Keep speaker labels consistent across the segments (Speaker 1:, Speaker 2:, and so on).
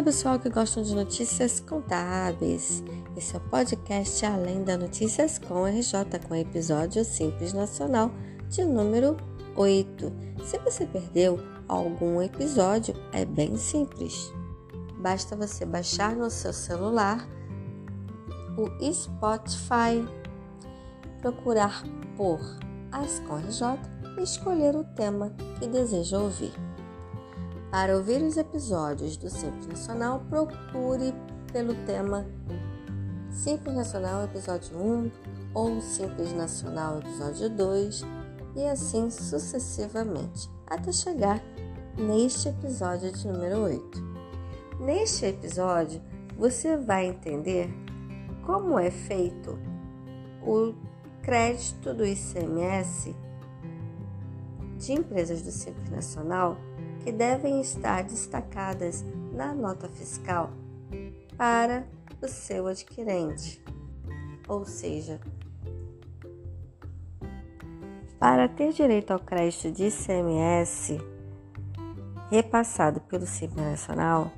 Speaker 1: Olá, pessoal que gostam de notícias contábeis. Esse é o podcast Além da Notícias com RJ, com episódio Simples Nacional de número 8. Se você perdeu algum episódio, é bem simples. Basta você baixar no seu celular o Spotify, procurar por As com RJ e escolher o tema que deseja ouvir. Para ouvir os episódios do Simples Nacional, procure pelo tema Simples Nacional Episódio 1 ou Simples Nacional Episódio 2 e assim sucessivamente, até chegar neste episódio de número 8. Neste episódio, você vai entender como é feito o crédito do ICMS de empresas do Simples Nacional que devem estar destacadas na nota fiscal para o seu adquirente. Ou seja, para ter direito ao crédito de ICMS repassado pelo Simples Nacional,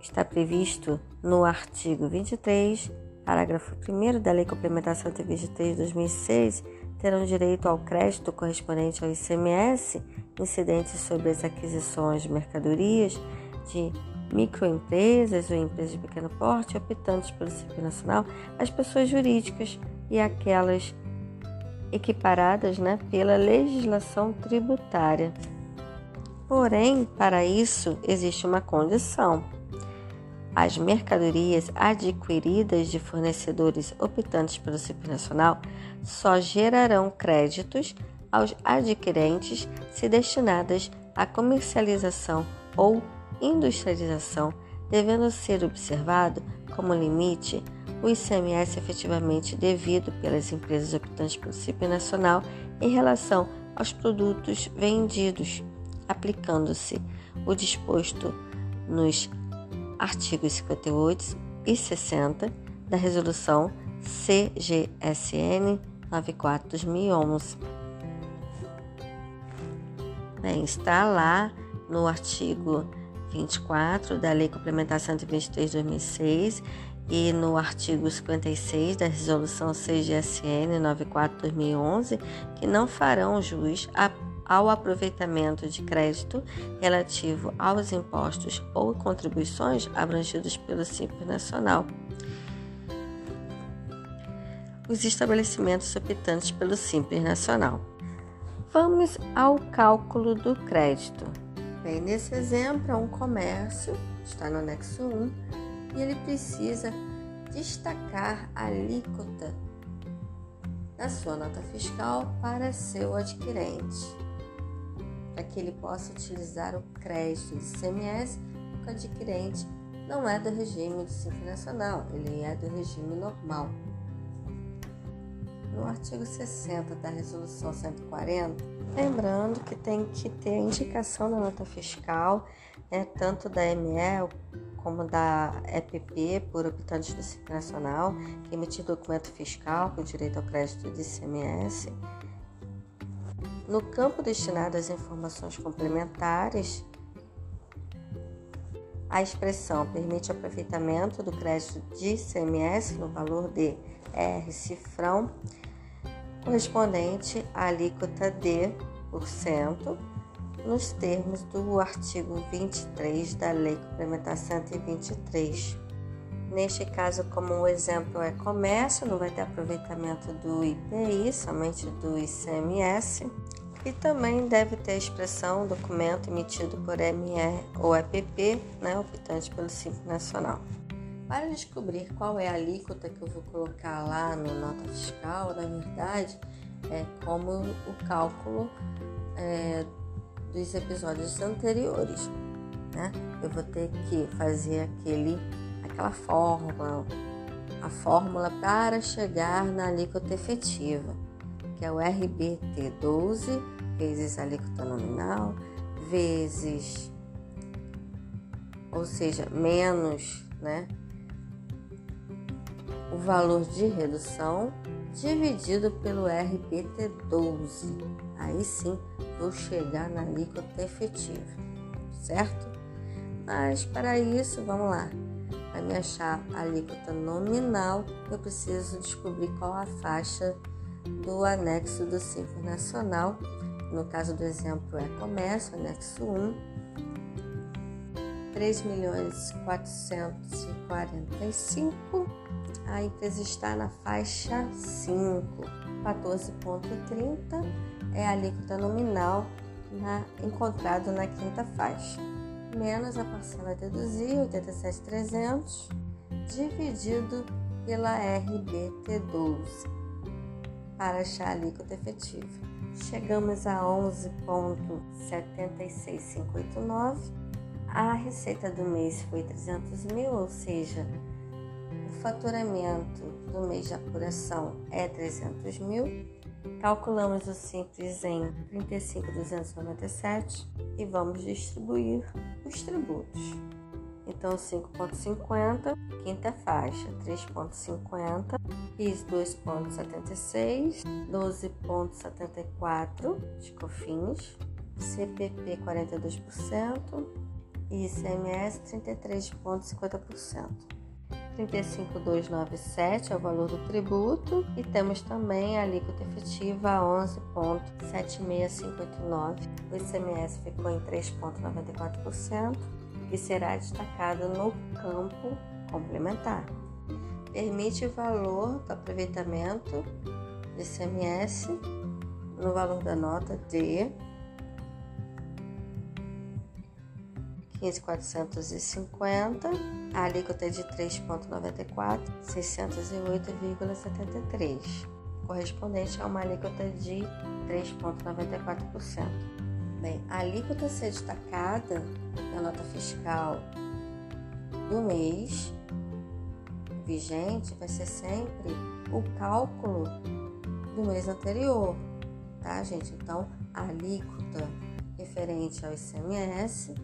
Speaker 1: está previsto no artigo 23, parágrafo 1 da Lei Complementar 123 de 2006, terão direito ao crédito correspondente ao ICMS incidentes sobre as aquisições de mercadorias de microempresas ou empresas de pequeno porte optantes pelo Simples Nacional, as pessoas jurídicas e aquelas equiparadas né, pela legislação tributária. Porém, para isso existe uma condição. As mercadorias adquiridas de fornecedores optantes pelo Simples Nacional só gerarão créditos aos adquirentes se destinadas à comercialização ou industrialização, devendo ser observado como limite o ICMS efetivamente devido pelas empresas optantes pelo CIP nacional em relação aos produtos vendidos, aplicando-se o disposto nos artigos 58 e 60 da Resolução CGSN 94/2011. Bem, está lá no artigo 24 da Lei Complementar 123 de 2006 e no artigo 56 da Resolução CGSN 94/2011 que não farão jus ao aproveitamento de crédito relativo aos impostos ou contribuições abrangidos pelo Simples Nacional. Os estabelecimentos optantes pelo Simples Nacional. Vamos ao cálculo do crédito. Bem, nesse exemplo é um comércio, está no anexo 1, e ele precisa destacar a alíquota da sua nota fiscal para seu adquirente, para que ele possa utilizar o crédito de CMS, porque o adquirente não é do regime do Simples Nacional, ele é do regime normal no artigo 60 da Resolução 140, lembrando que tem que ter indicação na nota fiscal, né, tanto da ME como da EPP, por optantes do Simples Nacional, que emitir documento fiscal com direito ao crédito de ICMS. No campo destinado às informações complementares, a expressão permite aproveitamento do crédito de ICMS no valor de R cifrão correspondente à alíquota de por cento nos termos do artigo 23 da Lei Complementar 123. Neste caso, como o exemplo é comércio, não vai ter aproveitamento do IPI, somente do ICMS. E também deve ter a expressão documento emitido por ME ou EPP, né, optante pelo Simples Nacional. Para descobrir qual é a alíquota que eu vou colocar lá na nota fiscal, na verdade, é como o cálculo é, dos episódios anteriores. Né? Eu vou ter que fazer aquele, aquela fórmula, a fórmula para chegar na alíquota efetiva, que é o RBT 12 vezes alíquota nominal vezes, ou seja, menos, né? O valor de redução dividido pelo RBT12. Aí sim vou chegar na alíquota efetiva, certo? Mas para isso, vamos lá. Para me achar a alíquota nominal, eu preciso descobrir qual a faixa do anexo do Simples Nacional. No caso do exemplo é comércio, anexo 1, 3 milhões 445. A empresa está na faixa 5, 14,30 é a alíquota nominal na, encontrado na quinta faixa, menos a parcela deduzir, 87,300, dividido pela RBT12, para achar a alíquota efetiva. Chegamos a 11,76589. A receita do mês foi 300 mil, ou seja, o faturamento do mês de apuração é 300 mil. Calculamos o simples em 35,297 e vamos distribuir os tributos. Então, 5,50, quinta faixa, 3,50, PIS 2,76, 12,74 de COFINS, CPP 42% e ICMS 33,50%. 35,297 é o valor do tributo e temos também a alíquota efetiva a 11,76589. O ICMS ficou em 3,94% e será destacado no campo complementar. Permite o valor do aproveitamento do ICMS no valor da nota de 15.450, a alíquota é de 3,94, 608,73, correspondente a uma alíquota de 3,94%. Bem, a alíquota a ser destacada na nota fiscal do mês vigente vai ser sempre o cálculo do mês anterior, tá, gente? Então, a alíquota referente ao ICMS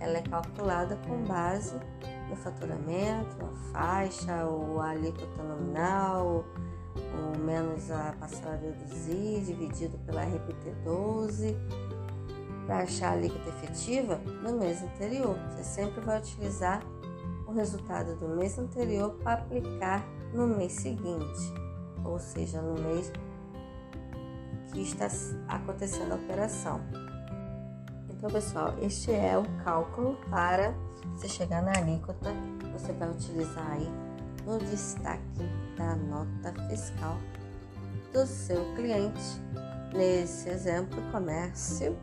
Speaker 1: ela é calculada com base no faturamento, a faixa, a alíquota nominal, ou menos a parcela deduzir, dividido pela RPT12, para achar a alíquota efetiva no mês anterior. Você sempre vai utilizar o resultado do mês anterior para aplicar no mês seguinte, ou seja, no mês que está acontecendo a operação. Então, pessoal, este é o cálculo para você chegar na alíquota. Você vai utilizar aí no destaque da nota fiscal do seu cliente. Nesse exemplo, comércio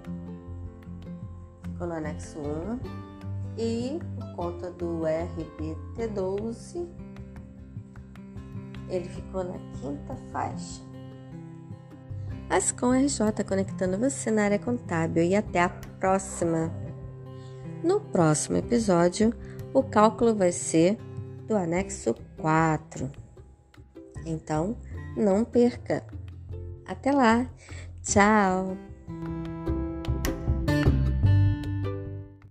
Speaker 1: ficou no anexo 1 e por conta do RBT12 ele ficou na quinta faixa. Ascom RJ conectando você na área contábil e até a próxima. No próximo episódio, o cálculo vai ser do anexo 4. Então, não perca. Até lá. Tchau.